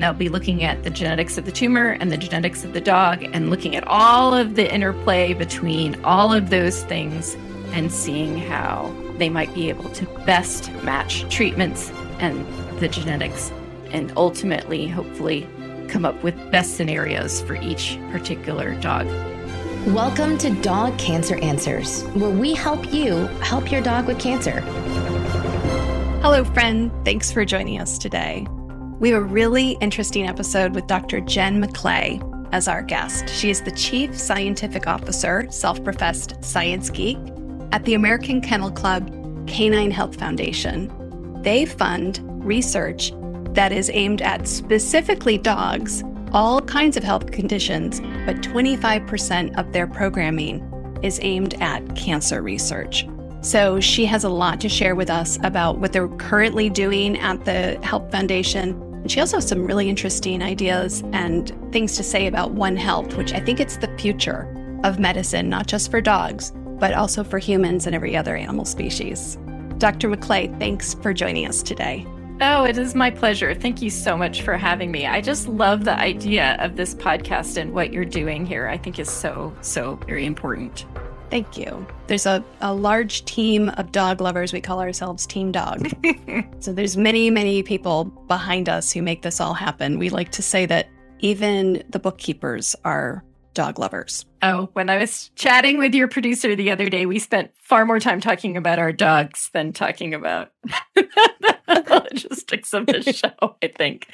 And they'll be looking at the genetics of the tumor and the genetics of the dog and looking at all of the interplay between all of those things and seeing how they might be able to best match treatments and the genetics and ultimately, hopefully, come up with best scenarios for each particular dog. Welcome to Dog Cancer Answers, where we help you help your dog with cancer. Hello, friend. Thanks for joining us today. We have a really interesting episode with Dr. Jen McClay as our guest. She is the Chief Scientific Officer, self professed science geek, at the American Kennel Club Canine Health Foundation. They fund research that is aimed at specifically dogs, all kinds of health conditions, but 25% of their programming is aimed at cancer research. So she has a lot to share with us about what they're currently doing at the Health Foundation. And she also has some really interesting ideas and things to say about One Health, which I think it's the future of medicine, not just for dogs, but also for humans and every other animal species. Dr. McClay, thanks for joining us today. Oh, it is my pleasure. Thank you so much for having me. I just love the idea of this podcast and what you're doing here. I think is so, so very important. Thank you. There's a, a large team of dog lovers. We call ourselves Team Dog. so there's many, many people behind us who make this all happen. We like to say that even the bookkeepers are dog lovers. Oh, when I was chatting with your producer the other day, we spent far more time talking about our dogs than talking about the logistics of the show, I think.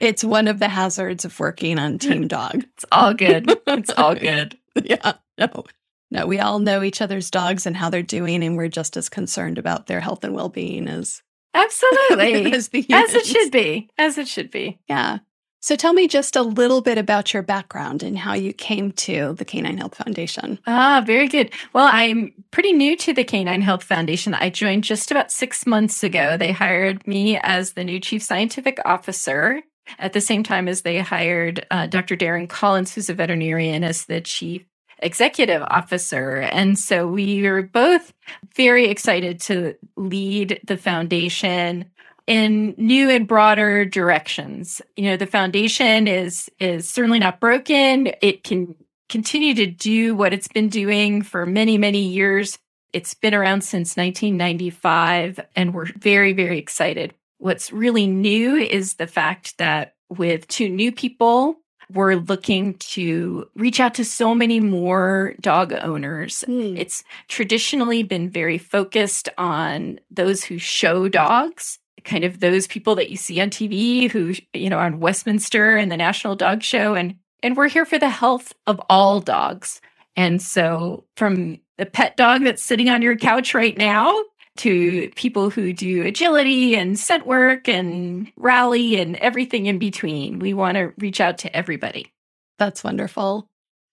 it's one of the hazards of working on Team Dog. It's all good. It's all good. yeah. No. No, we all know each other's dogs and how they're doing, and we're just as concerned about their health and well being as Absolutely. as, as it should be. As it should be. Yeah. So tell me just a little bit about your background and how you came to the Canine Health Foundation. Ah, very good. Well, I'm pretty new to the Canine Health Foundation. I joined just about six months ago. They hired me as the new chief scientific officer at the same time as they hired uh, Dr. Darren Collins, who's a veterinarian, as the chief executive officer. And so we were both very excited to lead the foundation in new and broader directions. You know, the foundation is is certainly not broken. It can continue to do what it's been doing for many, many years. It's been around since 1995 and we're very very excited. What's really new is the fact that with two new people we're looking to reach out to so many more dog owners. Mm. It's traditionally been very focused on those who show dogs kind of those people that you see on TV who, you know, on Westminster and the National Dog Show. And, and we're here for the health of all dogs. And so from the pet dog that's sitting on your couch right now to people who do agility and scent work and rally and everything in between, we want to reach out to everybody. That's wonderful.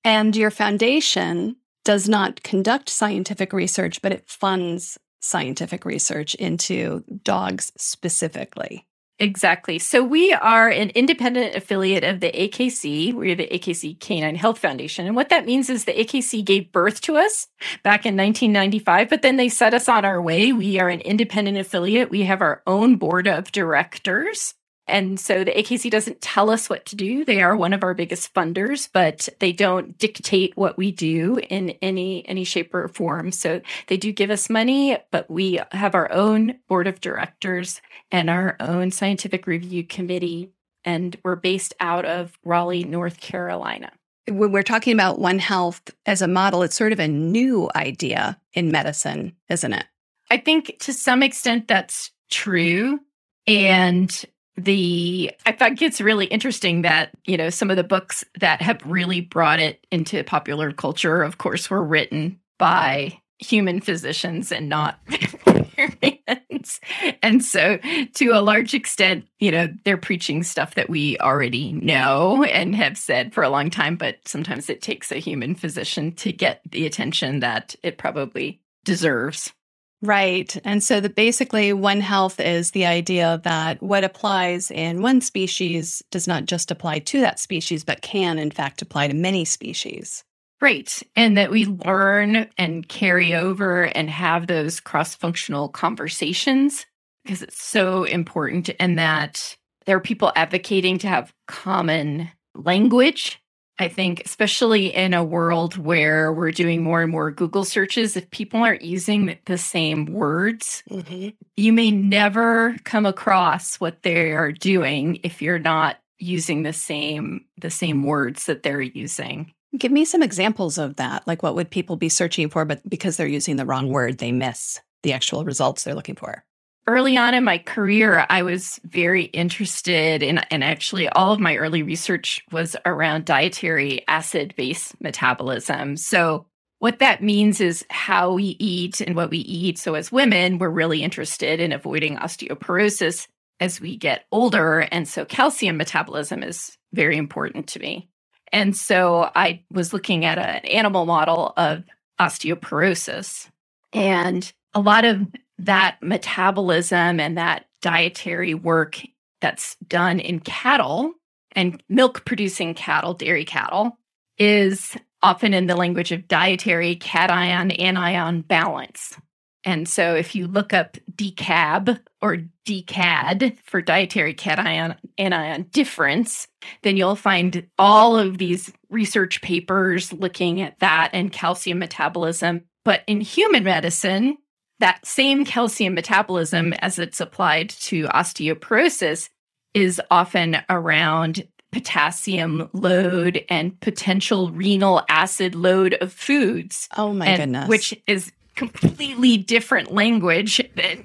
And your foundation does not conduct scientific research, but it funds scientific research into dogs specifically. Exactly. So we are an independent affiliate of the AKC. We're the AKC Canine Health Foundation. And what that means is the AKC gave birth to us back in 1995, but then they set us on our way. We are an independent affiliate. We have our own board of directors. And so the AKC doesn't tell us what to do. They are one of our biggest funders, but they don't dictate what we do in any any shape or form. So they do give us money, but we have our own board of directors and our own scientific review committee and we're based out of Raleigh, North Carolina. When we're talking about One Health as a model, it's sort of a new idea in medicine, isn't it? I think to some extent that's true. And the I think it's really interesting that you know some of the books that have really brought it into popular culture, of course, were written by human physicians and not veterinarians. And so, to a large extent, you know, they're preaching stuff that we already know and have said for a long time. But sometimes it takes a human physician to get the attention that it probably deserves. Right. And so the basically one health is the idea that what applies in one species does not just apply to that species, but can in fact apply to many species. Right. And that we learn and carry over and have those cross functional conversations because it's so important. And that there are people advocating to have common language. I think, especially in a world where we're doing more and more Google searches, if people aren't using the same words, mm-hmm. you may never come across what they are doing if you're not using the same the same words that they're using. Give me some examples of that. Like what would people be searching for but because they're using the wrong word, they miss the actual results they're looking for? Early on in my career, I was very interested in, and actually, all of my early research was around dietary acid base metabolism. So, what that means is how we eat and what we eat. So, as women, we're really interested in avoiding osteoporosis as we get older. And so, calcium metabolism is very important to me. And so, I was looking at an animal model of osteoporosis. And a lot of that metabolism and that dietary work that's done in cattle and milk producing cattle, dairy cattle, is often in the language of dietary cation anion balance. And so if you look up DCAB or DCAD for dietary cation anion difference, then you'll find all of these research papers looking at that and calcium metabolism. But in human medicine, that same calcium metabolism as it's applied to osteoporosis is often around potassium load and potential renal acid load of foods. Oh my and, goodness. Which is completely different language than,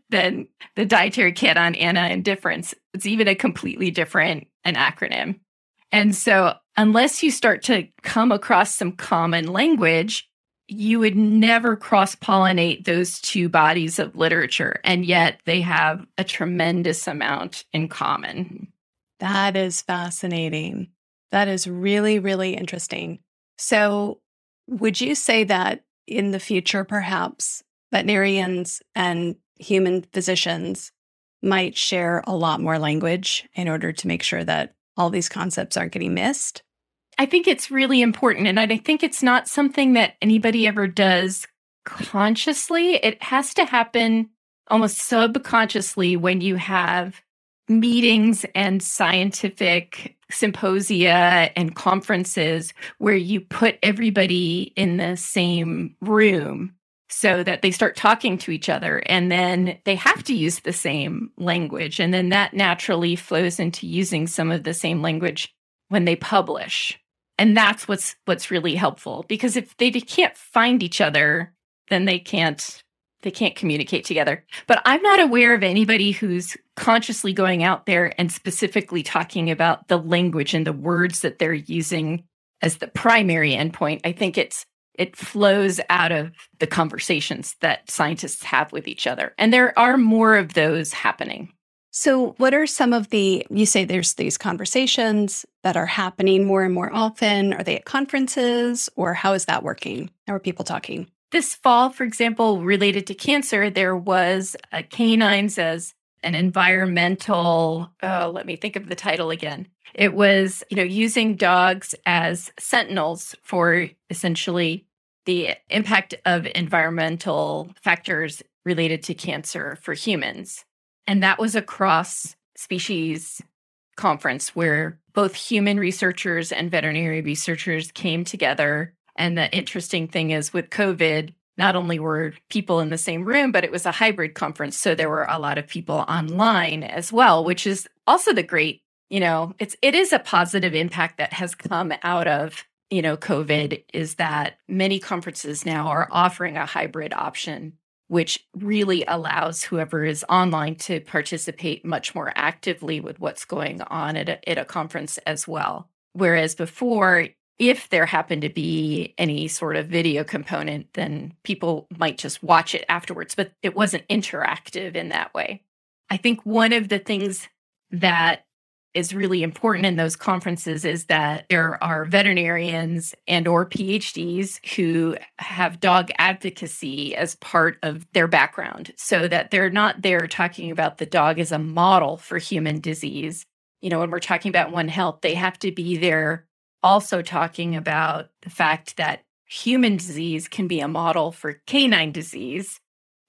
than the dietary cation anion difference. It's even a completely different an acronym. And so unless you start to come across some common language, you would never cross pollinate those two bodies of literature, and yet they have a tremendous amount in common. That is fascinating. That is really, really interesting. So, would you say that in the future, perhaps veterinarians and human physicians might share a lot more language in order to make sure that all these concepts aren't getting missed? I think it's really important. And I think it's not something that anybody ever does consciously. It has to happen almost subconsciously when you have meetings and scientific symposia and conferences where you put everybody in the same room so that they start talking to each other and then they have to use the same language and then that naturally flows into using some of the same language when they publish and that's what's what's really helpful because if they can't find each other then they can't they can't communicate together. But i'm not aware of anybody who's consciously going out there and specifically talking about the language and the words that they're using as the primary endpoint. I think it's it flows out of the conversations that scientists have with each other. And there are more of those happening so, what are some of the, you say there's these conversations that are happening more and more often? Are they at conferences or how is that working? How are people talking? This fall, for example, related to cancer, there was a canines as an environmental, oh, let me think of the title again. It was, you know, using dogs as sentinels for essentially the impact of environmental factors related to cancer for humans. And that was a cross species conference where both human researchers and veterinary researchers came together. And the interesting thing is with COVID, not only were people in the same room, but it was a hybrid conference. So there were a lot of people online as well, which is also the great, you know, it's it is a positive impact that has come out of, you know, COVID is that many conferences now are offering a hybrid option which really allows whoever is online to participate much more actively with what's going on at a, at a conference as well. Whereas before, if there happened to be any sort of video component, then people might just watch it afterwards, but it wasn't interactive in that way. I think one of the things that is really important in those conferences is that there are veterinarians and or PhDs who have dog advocacy as part of their background so that they're not there talking about the dog as a model for human disease. You know, when we're talking about One Health, they have to be there also talking about the fact that human disease can be a model for canine disease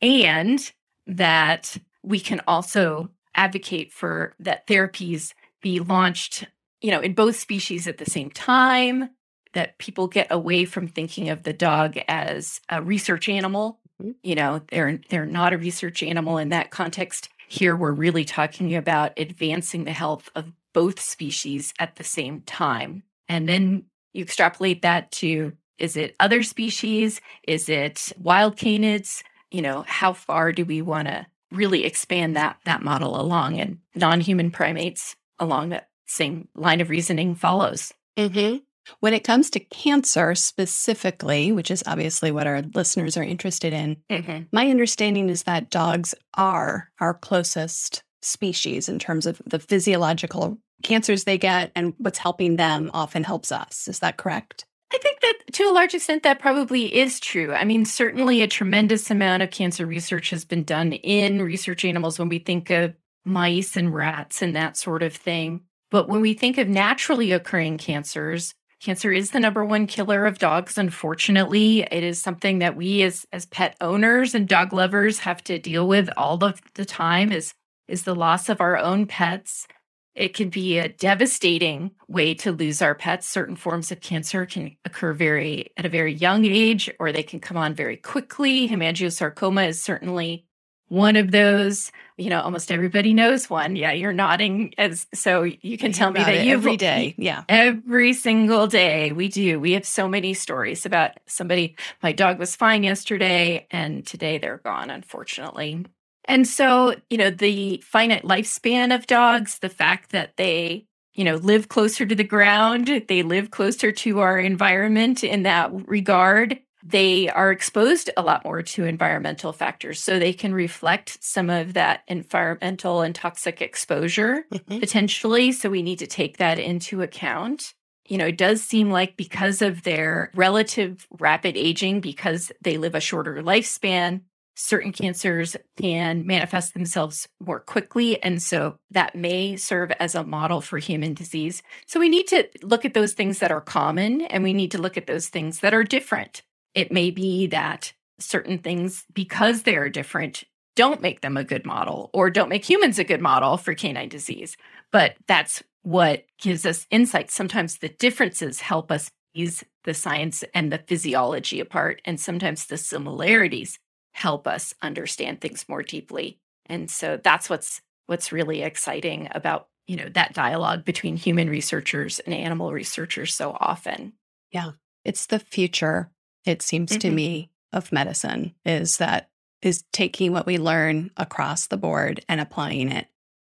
and that we can also advocate for that therapies be launched, you know, in both species at the same time, that people get away from thinking of the dog as a research animal. Mm-hmm. You know, they're they're not a research animal in that context. Here we're really talking about advancing the health of both species at the same time. And then you extrapolate that to is it other species? Is it wild canids? You know, how far do we want to really expand that that model along and non-human primates along that same line of reasoning follows. Mm-hmm. When it comes to cancer specifically, which is obviously what our listeners are interested in, mm-hmm. my understanding is that dogs are our closest species in terms of the physiological cancers they get and what's helping them often helps us. Is that correct? I think that to a large extent, that probably is true. I mean, certainly a tremendous amount of cancer research has been done in research animals when we think of mice and rats and that sort of thing. But when we think of naturally occurring cancers, cancer is the number one killer of dogs. Unfortunately, it is something that we as, as pet owners and dog lovers have to deal with all of the time is, is the loss of our own pets. It can be a devastating way to lose our pets. Certain forms of cancer can occur very at a very young age, or they can come on very quickly. Hemangiosarcoma is certainly one of those. You know, almost everybody knows one. Yeah, you're nodding as so you can tell me that you every day. Yeah, every single day we do. We have so many stories about somebody. My dog was fine yesterday, and today they're gone. Unfortunately, and so, you know, the finite lifespan of dogs, the fact that they, you know, live closer to the ground, they live closer to our environment in that regard. They are exposed a lot more to environmental factors. So they can reflect some of that environmental and toxic exposure mm-hmm. potentially. So we need to take that into account you know, it does seem like because of their relative rapid aging, because they live a shorter lifespan, certain cancers can manifest themselves more quickly. And so that may serve as a model for human disease. So we need to look at those things that are common and we need to look at those things that are different. It may be that certain things, because they are different, don't make them a good model or don't make humans a good model for canine disease. But that's what gives us insight. Sometimes the differences help us tease the science and the physiology apart, and sometimes the similarities help us understand things more deeply. And so that's what's what's really exciting about, you know, that dialogue between human researchers and animal researchers so often. Yeah. It's the future, it seems mm-hmm. to me, of medicine is that is taking what we learn across the board and applying it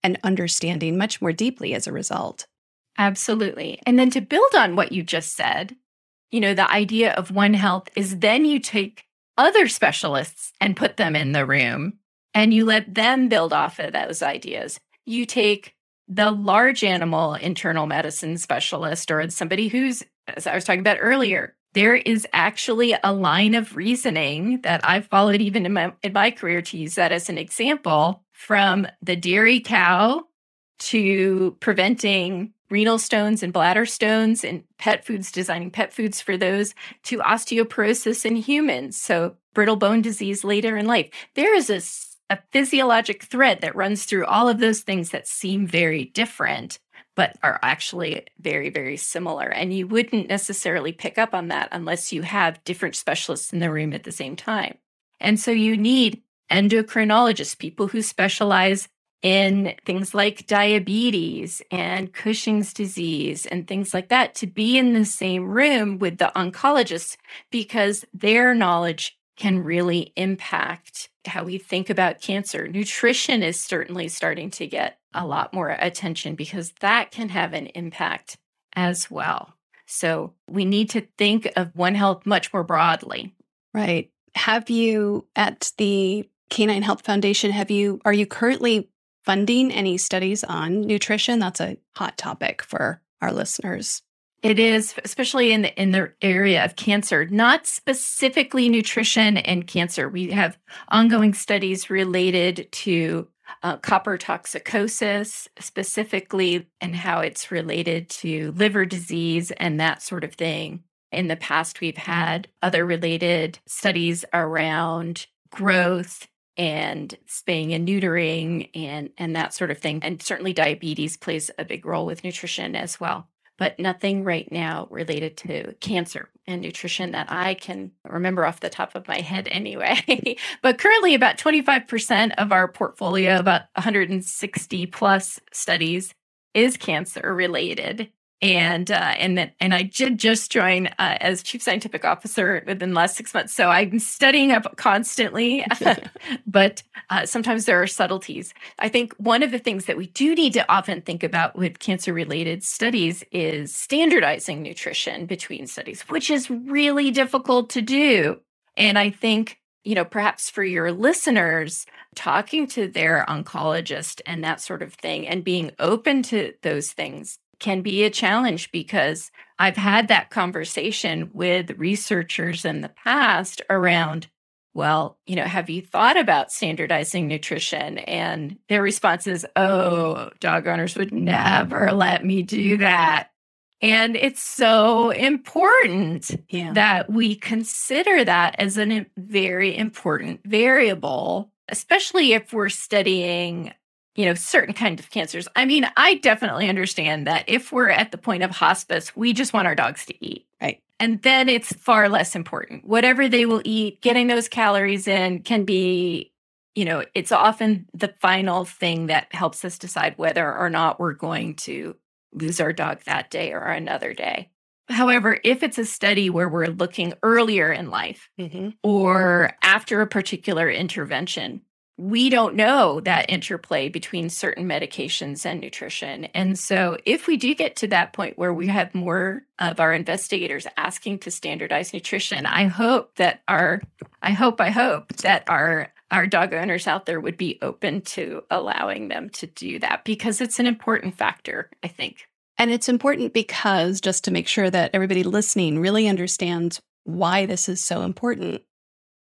and understanding much more deeply as a result. Absolutely. And then to build on what you just said, you know, the idea of One Health is then you take other specialists and put them in the room and you let them build off of those ideas. You take the large animal internal medicine specialist or somebody who's, as I was talking about earlier, there is actually a line of reasoning that I've followed even in my, in my career to use that as an example from the dairy cow to preventing renal stones and bladder stones and pet foods, designing pet foods for those, to osteoporosis in humans. So, brittle bone disease later in life. There is a, a physiologic thread that runs through all of those things that seem very different, but are actually very, very similar. And you wouldn't necessarily pick up on that unless you have different specialists in the room at the same time. And so, you need endocrinologists, people who specialize in things like diabetes and Cushing's disease and things like that to be in the same room with the oncologists because their knowledge can really impact how we think about cancer. Nutrition is certainly starting to get a lot more attention because that can have an impact as well. So we need to think of One Health much more broadly. Right. Have you at the Canine Health Foundation, have you are you currently funding any studies on nutrition? That's a hot topic for our listeners. It is, especially in the in the area of cancer, not specifically nutrition and cancer. We have ongoing studies related to uh, copper toxicosis, specifically, and how it's related to liver disease and that sort of thing. In the past, we've had other related studies around growth and spaying and neutering and and that sort of thing and certainly diabetes plays a big role with nutrition as well but nothing right now related to cancer and nutrition that I can remember off the top of my head anyway. but currently, about 25% of our portfolio, about 160 plus studies, is cancer related and uh, and then and I did just join uh, as chief scientific officer within the last six months. So I'm studying up constantly, but uh, sometimes there are subtleties. I think one of the things that we do need to often think about with cancer related studies is standardizing nutrition between studies, which is really difficult to do. And I think you know perhaps for your listeners talking to their oncologist and that sort of thing and being open to those things can be a challenge because I've had that conversation with researchers in the past around, well, you know, have you thought about standardizing nutrition? And their response is, oh, dog owners would never let me do that. And it's so important yeah. that we consider that as a very important variable, especially if we're studying you know, certain kinds of cancers. I mean, I definitely understand that if we're at the point of hospice, we just want our dogs to eat. Right. And then it's far less important. Whatever they will eat, getting those calories in can be, you know, it's often the final thing that helps us decide whether or not we're going to lose our dog that day or another day. However, if it's a study where we're looking earlier in life mm-hmm. or after a particular intervention, we don't know that interplay between certain medications and nutrition. And so, if we do get to that point where we have more of our investigators asking to standardize nutrition, I hope that our, I hope, I hope that our our dog owners out there would be open to allowing them to do that because it's an important factor, I think. And it's important because just to make sure that everybody listening really understands why this is so important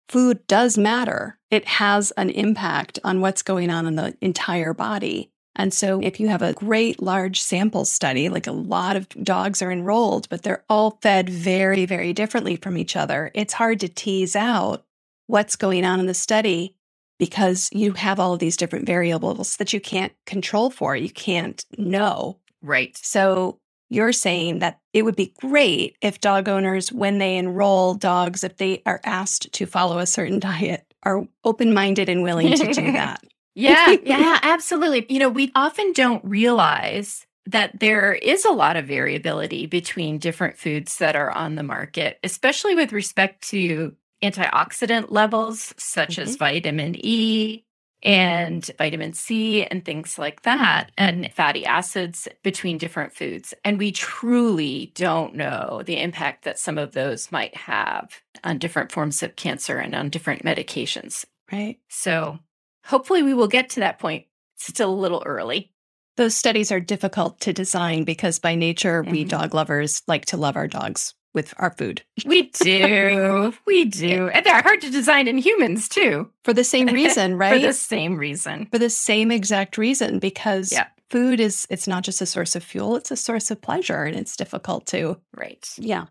food does matter. It has an impact on what's going on in the entire body. And so, if you have a great large sample study, like a lot of dogs are enrolled, but they're all fed very, very differently from each other, it's hard to tease out what's going on in the study because you have all of these different variables that you can't control for, you can't know. Right. So, you're saying that it would be great if dog owners, when they enroll dogs, if they are asked to follow a certain diet, are open minded and willing to do that. yeah, yeah, absolutely. You know, we often don't realize that there is a lot of variability between different foods that are on the market, especially with respect to antioxidant levels such mm-hmm. as vitamin E, and vitamin C and things like that, and fatty acids between different foods. And we truly don't know the impact that some of those might have on different forms of cancer and on different medications. Right. So hopefully we will get to that point. It's still a little early. Those studies are difficult to design because by nature, mm-hmm. we dog lovers like to love our dogs with our food. We do. we do. And they're hard to design in humans too. For the same reason, right? For the same reason. For the same exact reason because yeah. food is it's not just a source of fuel, it's a source of pleasure and it's difficult to Right. Yeah.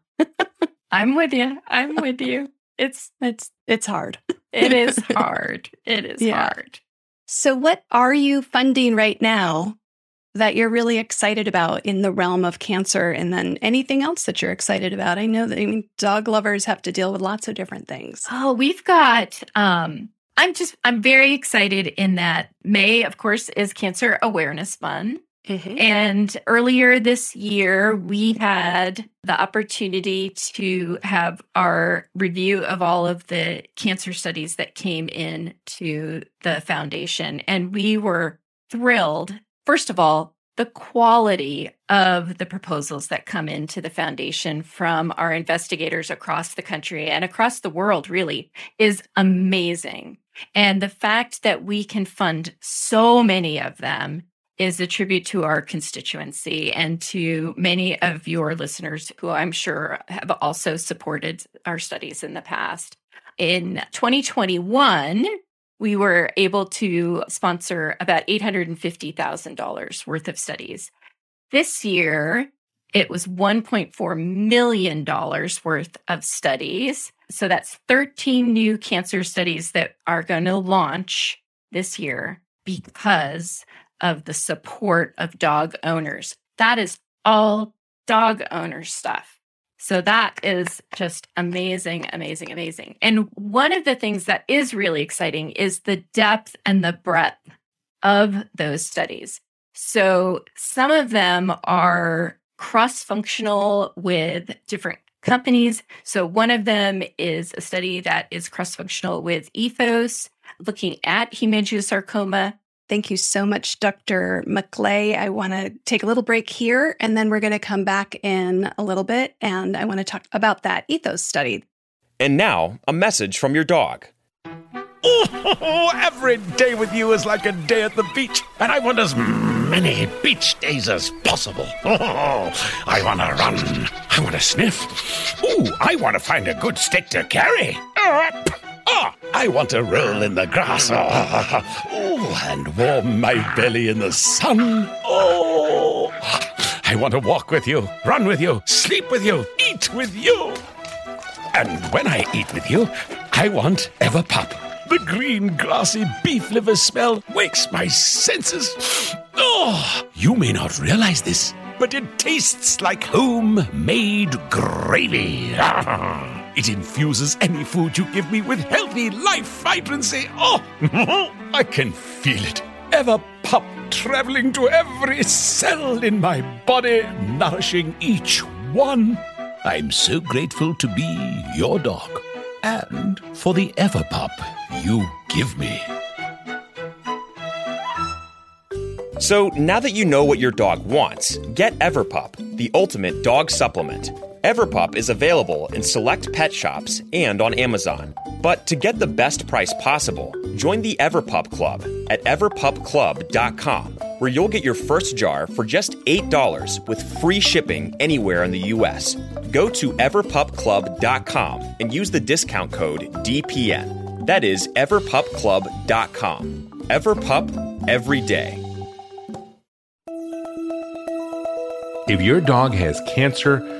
I'm with you. I'm with you. It's it's it's hard. It is hard. It is yeah. hard. So what are you funding right now that you're really excited about in the realm of cancer and then anything else that you're excited about. I know that i mean dog lovers have to deal with lots of different things. Oh we've got um i'm just i'm very excited in that may of course is cancer awareness month. Mm-hmm. and earlier this year we had the opportunity to have our review of all of the cancer studies that came in to the foundation. And we were thrilled First of all, the quality of the proposals that come into the foundation from our investigators across the country and across the world really is amazing. And the fact that we can fund so many of them is a tribute to our constituency and to many of your listeners who I'm sure have also supported our studies in the past. In 2021, we were able to sponsor about $850,000 worth of studies. This year, it was $1.4 million worth of studies. So that's 13 new cancer studies that are going to launch this year because of the support of dog owners. That is all dog owner stuff. So that is just amazing, amazing, amazing. And one of the things that is really exciting is the depth and the breadth of those studies. So some of them are cross functional with different companies. So one of them is a study that is cross functional with Ethos, looking at hemangiosarcoma. Thank you so much, Dr. Maclay. I want to take a little break here and then we're going to come back in a little bit and I want to talk about that ethos study. And now, a message from your dog. Oh, every day with you is like a day at the beach, and I want as many beach days as possible. Oh, I want to run. I want to sniff. Ooh, I want to find a good stick to carry. Oh, I want to roll in the grass. And warm my belly in the sun. Oh, I want to walk with you, run with you, sleep with you, eat with you. And when I eat with you, I want Everpup. The green, grassy beef liver smell wakes my senses. Oh, you may not realize this, but it tastes like homemade gravy. It infuses any food you give me with healthy life vibrancy. Oh, I can feel it. Ever pup traveling to every cell in my body, nourishing each one. I'm so grateful to be your dog and for the Everpup you give me. So now that you know what your dog wants, get Everpup, the ultimate dog supplement. Everpup is available in select pet shops and on Amazon. But to get the best price possible, join the Everpup Club at everpupclub.com, where you'll get your first jar for just $8 with free shipping anywhere in the US. Go to everpupclub.com and use the discount code DPN. That is everpupclub.com. Everpup every day. If your dog has cancer,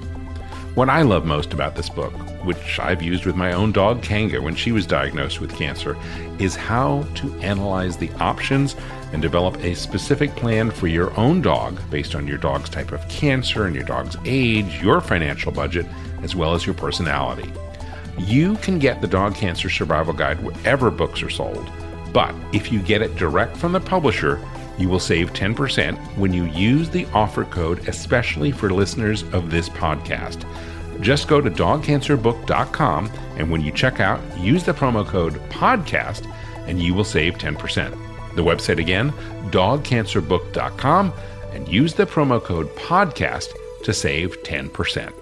What I love most about this book, which I've used with my own dog Kanga when she was diagnosed with cancer, is how to analyze the options and develop a specific plan for your own dog based on your dog's type of cancer and your dog's age, your financial budget, as well as your personality. You can get the Dog Cancer Survival Guide wherever books are sold, but if you get it direct from the publisher, you will save 10% when you use the offer code, especially for listeners of this podcast. Just go to dogcancerbook.com and when you check out, use the promo code PODCAST and you will save 10%. The website again, dogcancerbook.com, and use the promo code PODCAST to save 10%.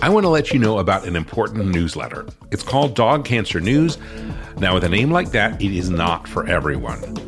I want to let you know about an important newsletter. It's called Dog Cancer News. Now, with a name like that, it is not for everyone.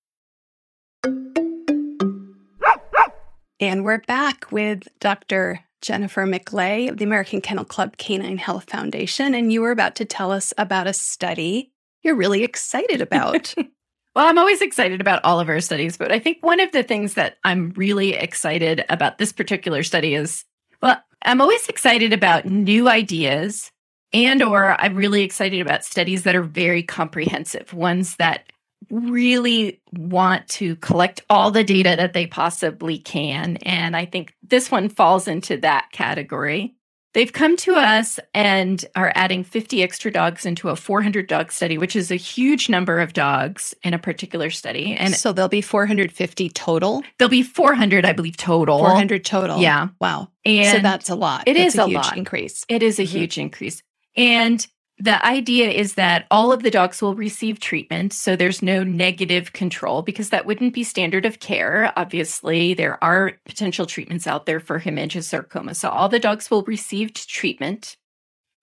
And we're back with Dr. Jennifer McLay of the American Kennel Club Canine Health Foundation. And you were about to tell us about a study you're really excited about. well, I'm always excited about all of our studies, but I think one of the things that I'm really excited about this particular study is well, I'm always excited about new ideas and or I'm really excited about studies that are very comprehensive, ones that really want to collect all the data that they possibly can. And I think this one falls into that category. They've come to us and are adding 50 extra dogs into a 400 dog study, which is a huge number of dogs in a particular study. And so there'll be 450 total. There'll be 400, I believe, total. 400 total. Yeah. Wow. And so that's a lot. It that's is a, a huge lot. increase. It is a Mhm. huge increase. And the idea is that all of the dogs will receive treatment. So there's no negative control because that wouldn't be standard of care. Obviously, there are potential treatments out there for hemangiosarcoma. So all the dogs will receive treatment.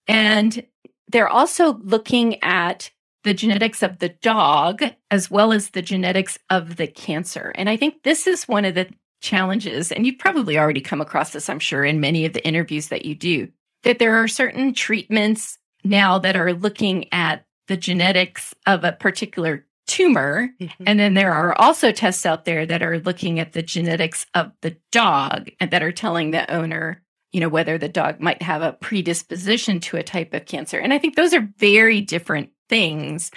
And they're also looking at the genetics of the dog as well as the genetics of the cancer. And I think this is one of the challenges, and you've probably already come across this, I'm sure, in many of the interviews that you do, that there are certain treatments now that are looking at the genetics of a particular tumor. Mm-hmm. And then there are also tests out there that are looking at the genetics of the dog and that are telling the owner, you know, whether the dog might have a predisposition to a type of cancer. And I think those are very different things.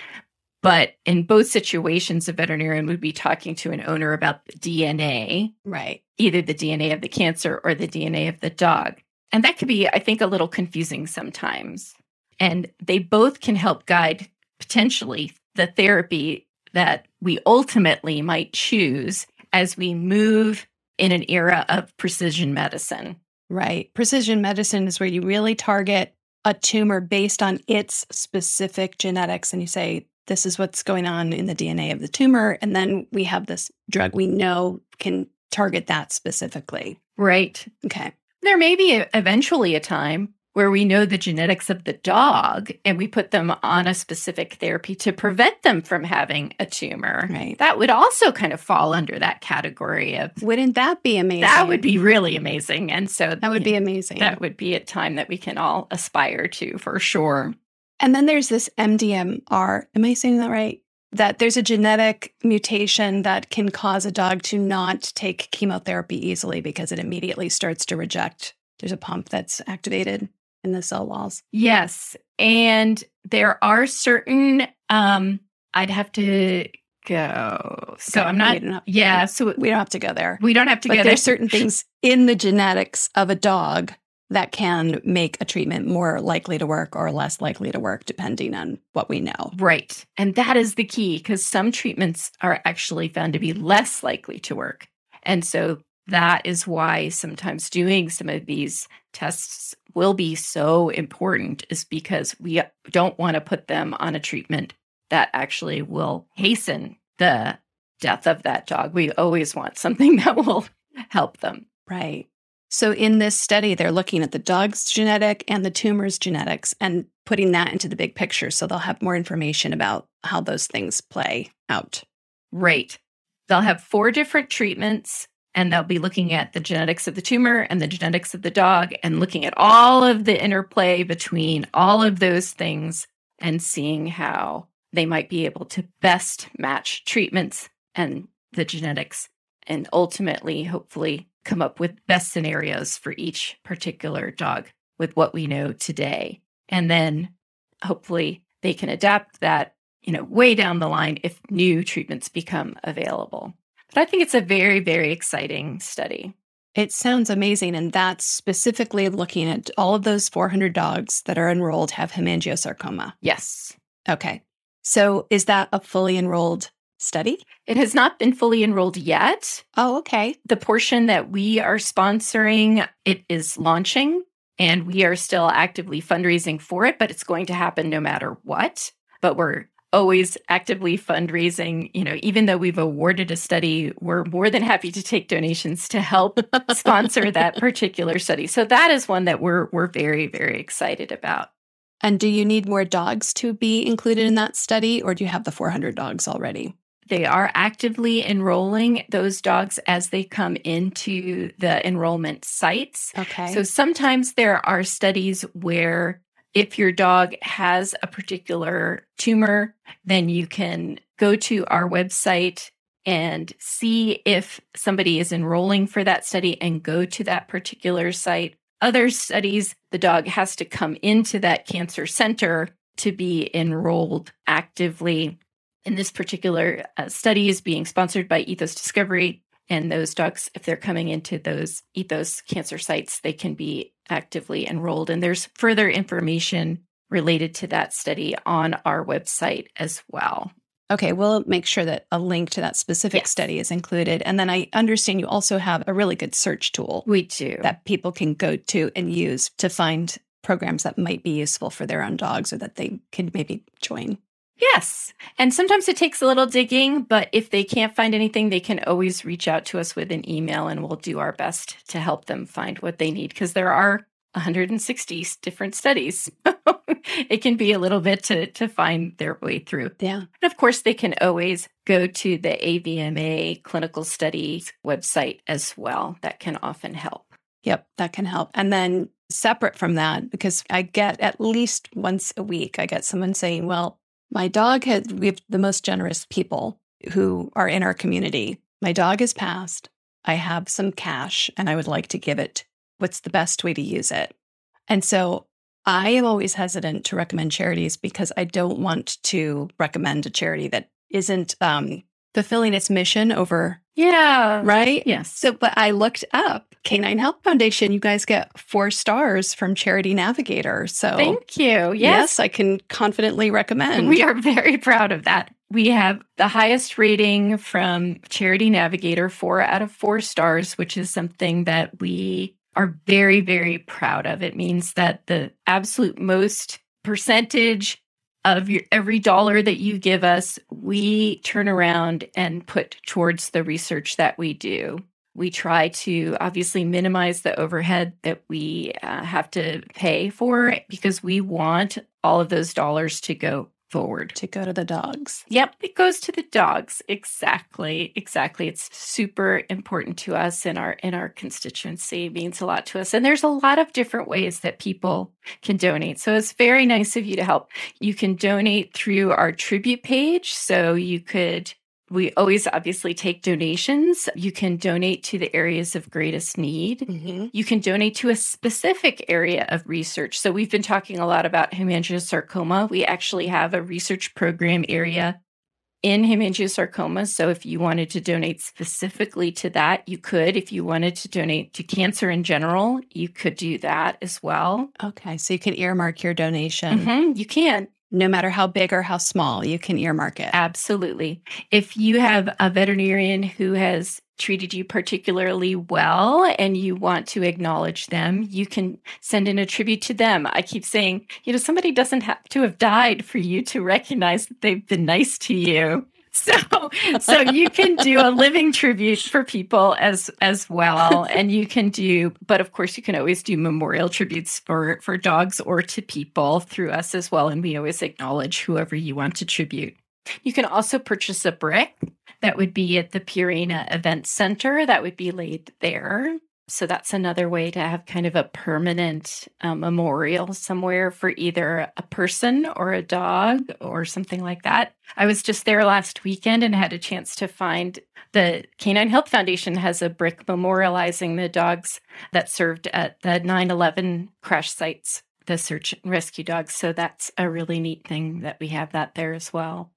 But in both situations, a veterinarian would be talking to an owner about the DNA, Right. either the DNA of the cancer or the DNA of the dog. And that could be, I think, a little confusing sometimes. And they both can help guide potentially the therapy that we ultimately might choose as we move in an era of precision medicine. Right. Precision medicine is where you really target a tumor based on its specific genetics. And you say, this is what's going on in the DNA of the tumor. And then we have this drug we know can target that specifically. Right. Okay. There may be a- eventually a time where we know the genetics of the dog and we put them on a specific therapy to prevent them from having a tumor. Right. That would also kind of fall under that category of Wouldn't that be amazing? that would be really amazing. And so that would be amazing. that would be a time that we can all aspire to for sure. And then there's this MDMR. Am I saying that right? That there's a genetic mutation that can cause a dog to not take chemotherapy easily because it immediately starts to reject. There's a pump that's activated in the cell walls. Yes. And there are certain um I'd have to go. So Okay, I'm not we don't have- yeah, so We don't have to go there. we don't have to but get there's certain things in the genetics of a dog that can make a treatment more likely to work or less likely to work depending on what we know. Right. And that is the key because some treatments are actually found to be less likely to work. And so that is why sometimes doing some of these tests will be so important, is because we don't want to put them on a treatment that actually will hasten the death of that dog. We always want something that will help them. Right. So in this study, they're looking at the dog's genetic and the tumor's genetics and putting that into the big picture. So they'll have more information about how those things play out. Right. They'll have four different treatments and they'll be looking at the genetics of the tumor and the genetics of the dog and looking at all of the interplay between all of those things and seeing how they might be able to best match treatments and the genetics and ultimately, hopefully, come up with best scenarios for each particular dog with what we know today. And then hopefully they can adapt that, you know, way down the line if new treatments become available. But I think it's a very, very exciting study. It sounds amazing. And that's specifically looking at all of those 400 dogs that are enrolled have hemangiosarcoma. Yes. Okay. So is that a fully enrolled study? It has not been fully enrolled yet. Oh, okay. The portion that we are sponsoring, it is launching and we are still actively fundraising for it, but it's going to happen no matter what. But we're always actively fundraising. You know, even though we've awarded a study, we're more than happy to take donations to help sponsor that particular study. So that is one that we're we're very very excited about. And do you need more dogs to be included in that study, or do you have the 400 dogs already? They are actively enrolling those dogs as they come into the enrollment sites. Okay. So sometimes there are studies where if your dog has a particular tumor, then you can go to our website and see if somebody is enrolling for that study and go to that particular site. Other studies, the dog has to come into that cancer center to be enrolled actively. In this particular uh, study is being sponsored by Ethos Discovery, and those dogs, if they're coming into those Ethos cancer sites, they can be actively enrolled. And there's further information related to that study on our website as well. Okay, we'll make sure that a link to that specific Yes. study is included. And then I understand you also have a really good search tool We do. that people can go to and use to find programs that might be useful for their own dogs or that they can maybe join. Yes. And sometimes it takes a little digging, but if they can't find anything, they can always reach out to us with an email and we'll do our best to help them find what they need because there are 160 different studies. it can be a little bit to, to find their way through. Yeah. And of course, they can always go to the AVMA clinical studies website as well. That can often help. Yep, that can help. And then separate from that, because I get at least once a week, I get someone saying, Well, my dog has, we have the most generous people who are in our community. My dog has passed. I have some cash and I would like to give it. What's the best way to use it? And so I am always hesitant to recommend charities because I don't want to recommend a charity that isn't um, fulfilling its mission over, Yeah. right? Yes. So, but I looked up Canine Health Foundation. You guys get four stars from Charity Navigator. So, Thank you. Yes. yes, I can confidently recommend. We are very proud of that. We have the highest rating from Charity Navigator, four out of four stars, which is something that we are very, very proud of. It means that the absolute most percentage of your every dollar that you give us, we turn around and put towards the research that we do. We try to obviously minimize the overhead that we uh, have to pay for because we want all of those dollars to go forward. to go to the dogs. Yep, it goes to the dogs. Exactly. Exactly. It's super important to us in our in our constituency. It means a lot to us. And there's a lot of different ways that people can donate. So it's very nice of you to help. You can donate through our tribute page. So you could we always obviously take donations. You can donate to the areas of greatest need. Mm-hmm. You can donate to a specific area of research. So we've been talking a lot about hemangiosarcoma. We actually have a research program area in hemangiosarcoma. So if you wanted to donate specifically to that, you could. If you wanted to donate to cancer in general, you could do that as well. Okay, so you can earmark your donation, Mhm, You can. No matter how big or how small. You can earmark it. Absolutely. If you have a veterinarian who has treated you particularly well and you want to acknowledge them, you can send in a tribute to them. I keep saying, you know, somebody doesn't have to have died for you to recognize that they've been nice to you. So, so you can do a living tribute for people as as well, and you can do. But of course, you can always do memorial tributes for for dogs or to people through us as well. And we always acknowledge whoever you want to tribute. You can also purchase a brick that would be at the Purina Event Center that would be laid there. So that's another way to have kind of a permanent um, memorial somewhere for either a person or a dog or something like that. I was just there last weekend and had a chance to find the Canine Health Foundation has a brick memorializing the dogs that served at the 9 11 crash sites, the search and rescue dogs. So that's a really neat thing that we have that there as well.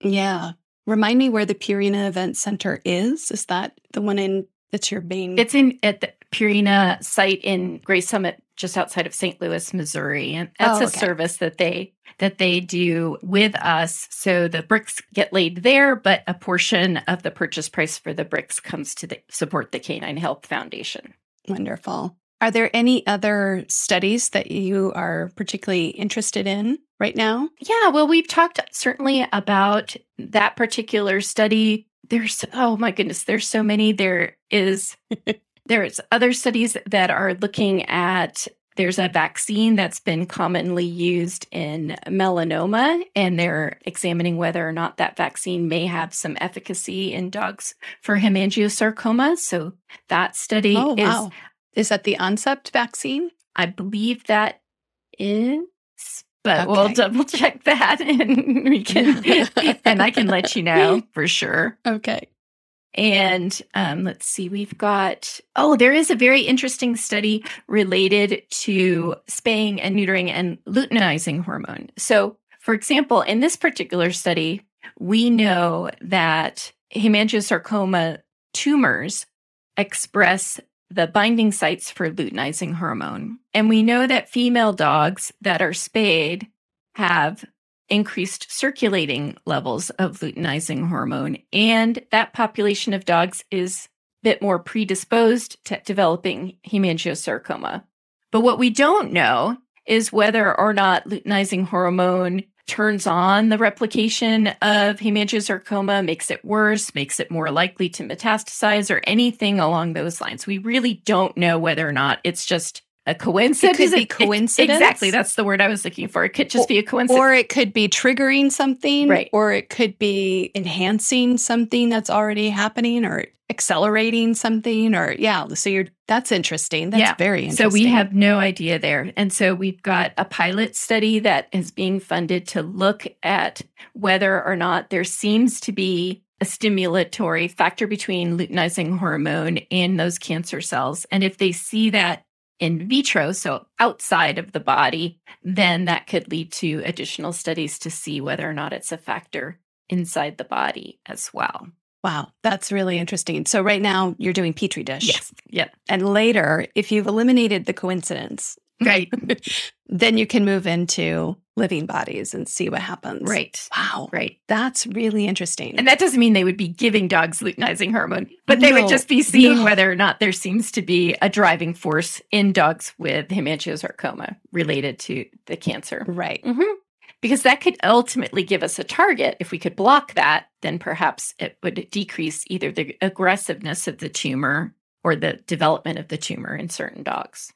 Yeah. Remind me where the Purina Event Center is. Is that the one in that's your main? It's in at the Purina site in Gray Summit, just outside of St. Louis, Missouri, and that's Oh, a service that they that they do with us. So the bricks get laid there, but a portion of the purchase price for the bricks comes to the, support the Canine Health Foundation. Wonderful. Are there any other studies that you are particularly interested in right now? Yeah, well, we've talked certainly about that particular study. There's oh my goodness, there's so many. There is there's other studies that are looking at there's a vaccine that's been commonly used in melanoma, and they're examining whether or not that vaccine may have some efficacy in dogs for hemangiosarcoma. So that study Oh, is, wow. Is that the Oncept vaccine? I believe that is, but we'll double check that and we can, and I can let you know for sure. Okay. And um, let's see, we've got, oh, there is a very interesting study related to spaying and neutering and luteinizing hormone. So, for example, in this particular study, we know that hemangiosarcoma tumors express the binding sites for luteinizing hormone. And we know that female dogs that are spayed have increased circulating levels of luteinizing hormone. And that population of dogs is a bit more predisposed to developing hemangiosarcoma. But what we don't know is whether or not luteinizing hormone turns on the replication of hemangiosarcoma, makes it worse, makes it more likely to metastasize, or anything along those lines. We really don't know whether or not it's just a coincidence. Could be coincidence? exactly. That's the word I was looking for. It could just be a coincidence. Or it could be triggering something, Right. Or it could be enhancing something that's already happening, or accelerating something, or yeah. So you're that's interesting. That's Yeah. very interesting. So we have no idea there. And so we've got a pilot study that is being funded to look at whether or not there seems to be a stimulatory factor between luteinizing hormone and those cancer cells. And if they see that in vitro, so outside of the body, then that could lead to additional studies to see whether or not it's a factor inside the body as well. wow, that's really interesting. So right now you're doing petri dish, Yes. Yep. and later, if you've eliminated the coincidence, Right. then you can move into living bodies and see what happens. right. Wow. Right. That's really interesting. And that doesn't mean they would be giving dogs luteinizing hormone, but they No, would just be seeing no. whether or not there seems to be a driving force in dogs with hemangiosarcoma related to the cancer. right. Mhm. Because that could ultimately give us a target. If we could block that, then perhaps it would decrease either the aggressiveness of the tumor or the development of the tumor in certain dogs.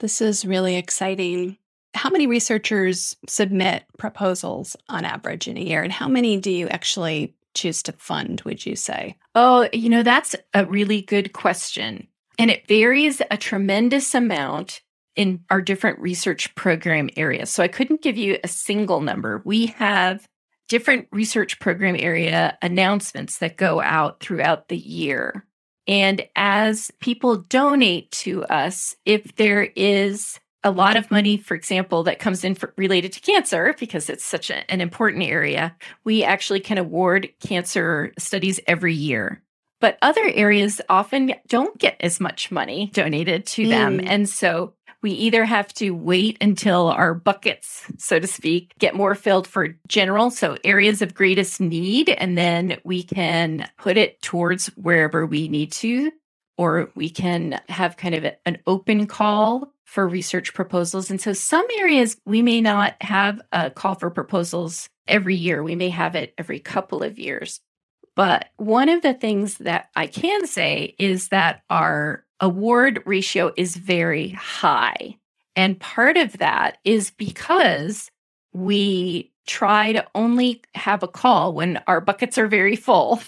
This is really exciting. How many researchers submit proposals on average in a year, and how many do you actually choose to fund, would you say? Oh, you know, that's a really good question. And it varies a tremendous amount in our different research program areas. So I couldn't give you a single number. We have different research program area announcements that go out throughout the year. And as people donate to us, if there is a lot of money, for example, that comes in for, related to cancer, because it's such a- an important area, we actually can award cancer studies every year. But other areas often don't get as much money donated to them. Mm. And so we either have to wait until our buckets, so to speak, get more filled for general, so areas of greatest need, and then we can put it towards wherever we need to, or we can have kind of an open call for research proposals. And so some areas we may not have a call for proposals every year, we may have it every couple of years. But one of the things that I can say is that our award ratio is very high. And part of that is because we try to only have a call when our buckets are very full.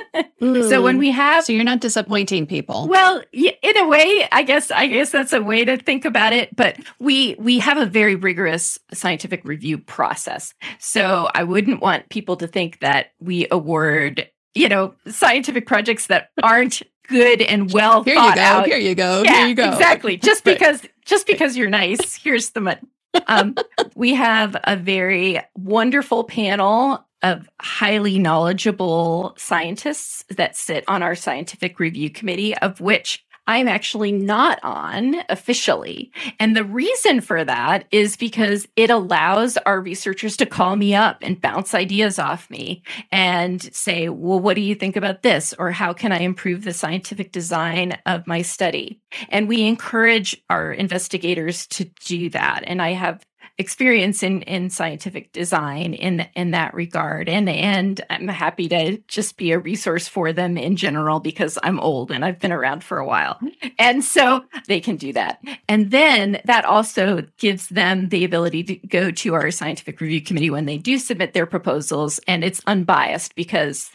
so when we have So you're not disappointing people. well, in a way, I guess I guess that's a way to think about it, but we we have a very rigorous scientific review process. So I wouldn't want people to think that we award, you know, scientific projects that aren't good and well Here you thought go. out. Here you go. Yeah, Here you go. Exactly. Just Right. because just because you're nice, here's the money. Um, we have a very wonderful panel of highly knowledgeable scientists that sit on our scientific review committee, of which I'm actually not on officially. And the reason for that is because it allows our researchers to call me up and bounce ideas off me and say, well, what do you think about this? Or how can I improve the scientific design of my study? And we encourage our investigators to do that. And I have experience in in scientific design in in that regard. And and I'm happy to just be a resource for them in general because I'm old and I've been around for a while. Mm-hmm. And so they can do that. And then that also gives them the ability to go to our scientific review committee when they do submit their proposals. And it's unbiased because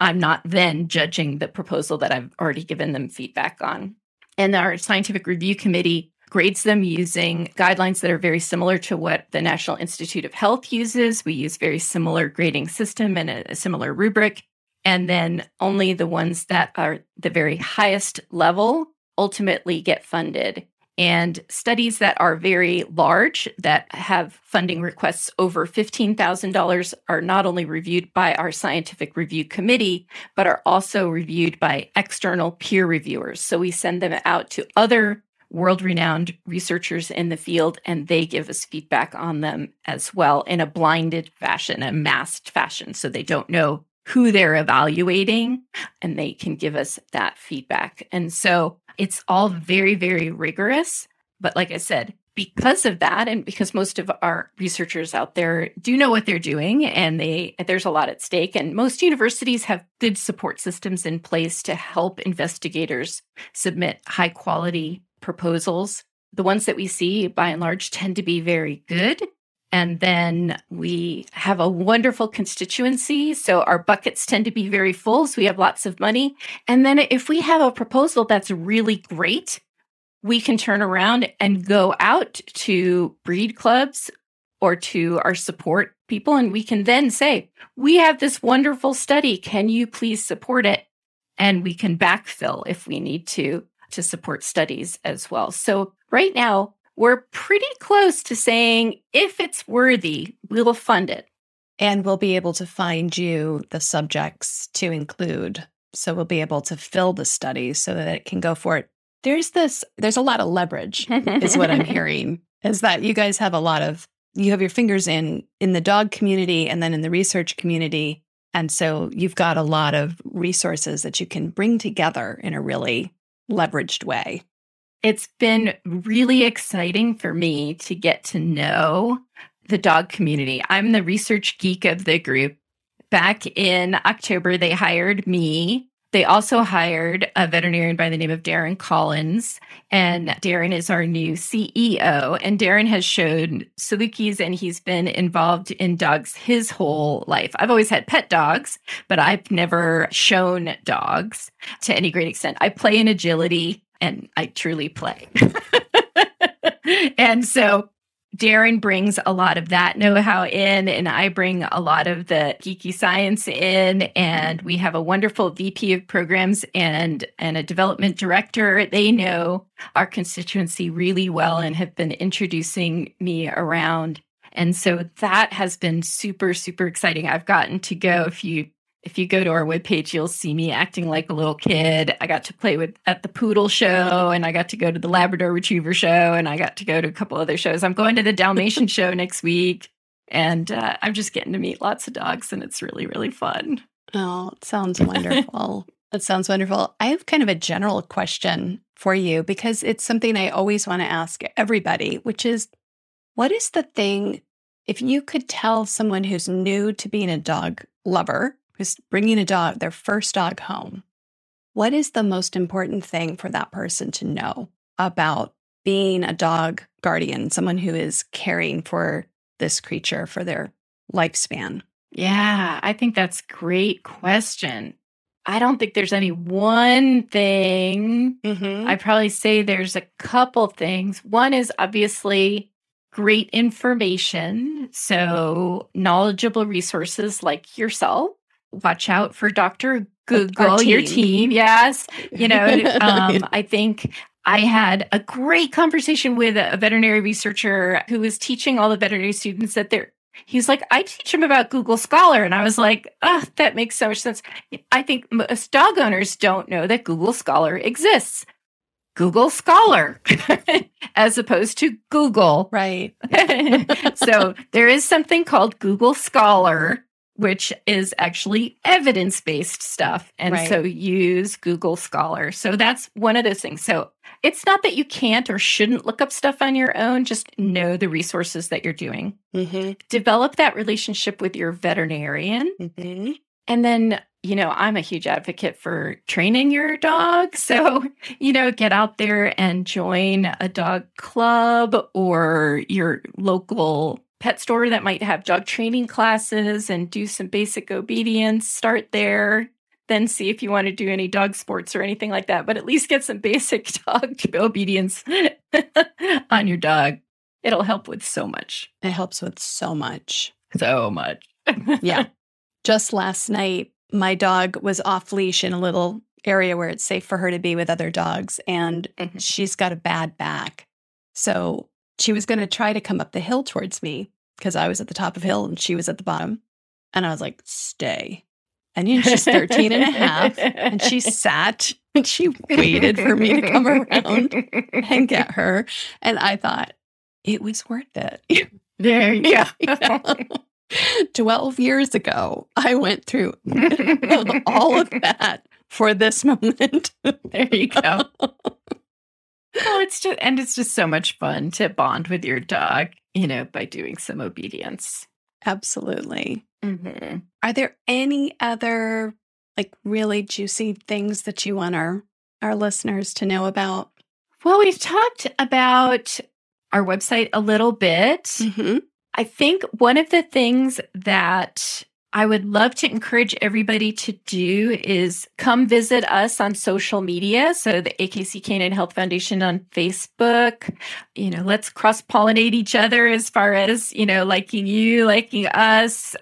I'm not then judging the proposal that I've already given them feedback on. And our scientific review committee grades them using guidelines that are very similar to what the National Institute of Health uses. We use very similar grading system and a, a similar rubric. And then only the ones that are the very highest level ultimately get funded. And studies that are very large, that have funding requests over $15,000, are not only reviewed by our scientific review committee, but are also reviewed by external peer reviewers. So we send them out to other world renowned researchers in the field, and they give us feedback on them as well in a blinded fashion, a masked fashion. So they don't know who they're evaluating and they can give us that feedback. And so it's all very, very rigorous. But like I said, because of that and because most of our researchers out there do know what they're doing and they there's a lot at stake and most universities have good support systems in place to help investigators submit high quality proposals the ones that we see by and large tend to be very good and then we have a wonderful constituency. So our buckets tend to be very full. So we have lots of money. And then if we have a proposal that's really great, we can turn around and go out to breed clubs or to our support people. And we can then say, we have this wonderful study. Can you please support it? And we can backfill if we need to to support studies as well. So right now, we're pretty close to saying if it's worthy, we'll fund it. And we'll be able to find you the subjects to include. So we'll be able to fill the study so that it can go for it. There's this, there's a lot of leverage, is what I'm hearing, is that you guys have a lot of, you have your fingers in in the dog community and then in the research community. And so you've got a lot of resources that you can bring together in a really leveraged way. It's been really exciting for me to get to know the dog community. I'm the research geek of the group. Back in October, they hired me. They also hired a veterinarian by the name of Darin Collins. And Darin is our new CEO. And Darin has shown Salukis and he's been involved in dogs his whole life. I've always had pet dogs, but I've never shown dogs to any great extent. I play in agility and I truly play. and so Darin brings a lot of that know how in, and I bring a lot of the geeky science in. And we have a wonderful VP of programs and, and a development director. They know our constituency really well and have been introducing me around. And so that has been super, super exciting. I've gotten to go a you if you go to our webpage, you'll see me acting like a little kid. I got to play with at the poodle show and I got to go to the Labrador Retriever show and I got to go to a couple other shows. I'm going to the Dalmatian show next week and uh, I'm just getting to meet lots of dogs and it's really, really fun. Oh, it sounds wonderful. It sounds wonderful. I have kind of a general question for you because it's something I always want to ask everybody, which is what is the thing, if you could tell someone who's new to being a dog lover, who's bringing a dog, their first dog home, what is the most important thing for that person to know about being a dog guardian, someone who is caring for this creature for their lifespan? Yeah, I think that's a great question. I don't think there's any one thing. Mm-hmm. I probably say there's a couple things. One is obviously great information. So, knowledgeable resources like yourself. Watch out for Dr. Google, your team. team. Yes. You know, um, I think I had a great conversation with a veterinary researcher who was teaching all the veterinary students that they're He's like, I teach them about Google Scholar. And I was like, ah, that makes so much sense. I think most dog owners don't know that Google Scholar exists. Google Scholar, as opposed to Google. right. so there is something called Google Scholar, which is actually evidence based stuff. And Right. so use Google Scholar. So that's one of those things. So it's not that you can't or shouldn't look up stuff on your own, just know the resources that you're doing. Mm-hmm. Develop that relationship with your veterinarian. Mm-hmm. And then, you know, I'm a huge advocate for training your dog. So, you know, get out there and join a dog club or your local pet store that might have dog training classes and do some basic obedience. Start there. Then see if you want to do any dog sports or anything like that, but at least get some basic dog obedience on your dog. It'll help with so much. It helps with so much. So much. Yeah. Just last night, my dog was off leash in a little area where it's safe for her to be with other dogs, and Mhm. she's got a bad back. So she was going to try to come up the hill towards me because I was at the top of hill and she was at the bottom. And I was like, stay. And you know, she's 13 and a half, and she sat and she waited for me to come around and get her. And I thought, it was worth it. There you go. Yeah. 12 years ago, I went through all of that for this moment. There you go. Well, it's just and it's just so much fun to bond with your dog, you know, by doing some obedience. Absolutely. Mm-hmm. Are there any other like really juicy things that you want our our listeners to know about? Well, we've talked about our website a little bit. Mm-hmm. I think one of the things that I would love to encourage everybody to do is come visit us on social media. So the AKC Canine Health Foundation on Facebook, you know, let's cross pollinate each other as far as, you know, liking you, liking us.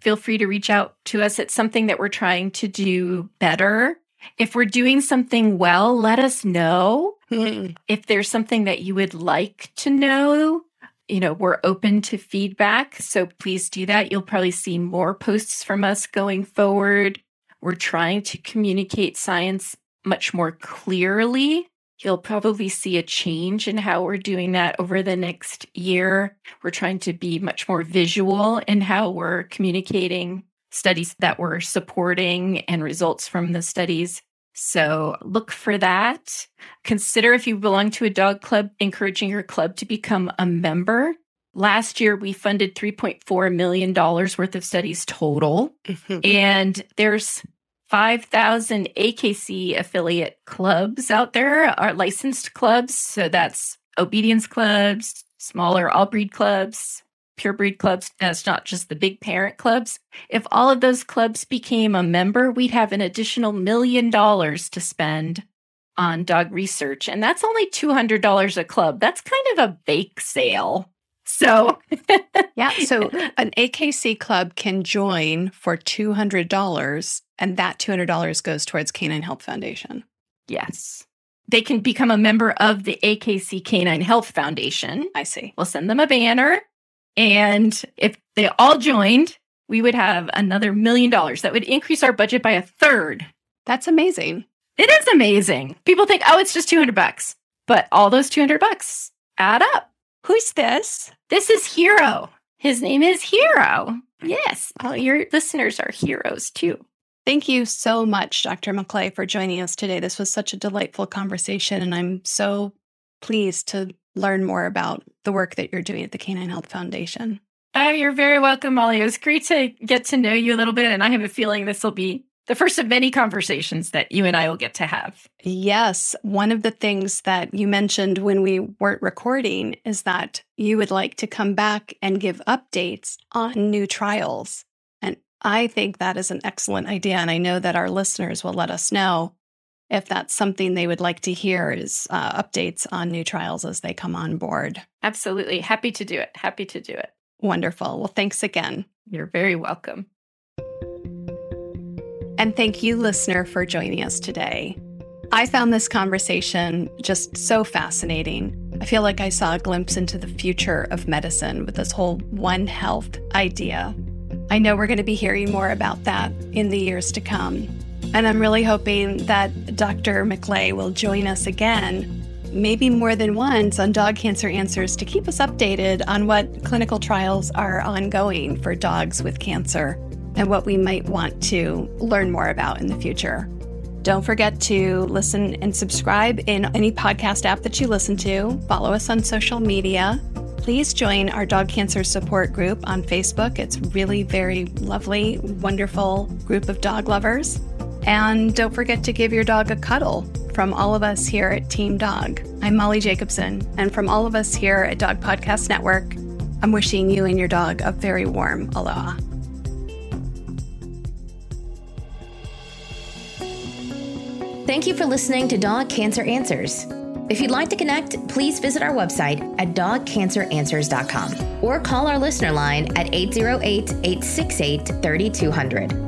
Feel free to reach out to us. It's something that we're trying to do better. If we're doing something well, let us know hmm. if there's something that you would like to know, you know, we're open to feedback. So please do that. You'll probably see more posts from us going forward. We're trying to communicate science much more clearly. You'll probably see a change in how we're doing that over the next year. We're trying to be much more visual in how we're communicating studies that we're supporting and results from the studies. So look for that. Consider if you belong to a dog club, encouraging your club to become a member. Last year, we funded $3.4 million worth of studies total. Mm-hmm. And there's 5,000 AKC affiliate clubs out there, are licensed clubs. So that's obedience clubs, smaller all breed clubs, pure breed clubs. That's not just the big parent clubs. If all of those clubs became a member, we'd have an additional million dollars to spend on dog research. And that's only $200 a club. That's kind of a bake sale. So, Yeah. So an AKC club can join for $200, and that $200 goes towards Canine Health Foundation. yes, they can become a member of the AKC Canine Health Foundation. I see. We'll send them a banner. And if they all joined, we would have another million dollars. That would increase our budget by a third. That's amazing. It is amazing. People think, oh, it's just 200 bucks. But all those 200 bucks add up. Who's this? This is Hero. His name is Hero. Yes, all your listeners are heroes too. Thank you so much, Dr. McClay, for joining us today. This was such a delightful conversation, and I'm so pleased to learn more about the work that you're doing at the Canine Health Foundation. Oh, you're very welcome, Molly. It was great to get to know you a little bit. And I have a feeling this will be the first of many conversations that you and I will get to have. Yes. One of the things that you mentioned when we weren't recording is that you would like to come back and give updates on new trials. And I think that is an excellent idea. And I know that our listeners will let us know if that's something they would like to hear is uh, updates on new trials as they come on board. Absolutely. Happy to do it. Happy to do it. Wonderful. Well, thanks again. You're very welcome. And thank you, listener, for joining us today. I found this conversation just so fascinating. I feel like I saw a glimpse into the future of medicine with this whole One Health idea. I know we're going to be hearing more about that in the years to come. And I'm really hoping that Dr. McClay will join us again, maybe more than once, on Dog Cancer Answers to keep us updated on what clinical trials are ongoing for dogs with cancer and what we might want to learn more about in the future. Don't forget to listen and subscribe in any podcast app that you listen to. Follow us on social media. Please join our dog cancer support group on Facebook. It's really very lovely, wonderful group of dog lovers. And don't forget to give your dog a cuddle from all of us here at Team Dog. I'm Molly Jacobson, and from all of us here at Dog Podcast Network, I'm wishing you and your dog a very warm aloha. Thank you for listening to Dog Cancer Answers. If you'd like to connect, please visit our website at dogcanceranswers.com or call our listener line at 808 868 3200.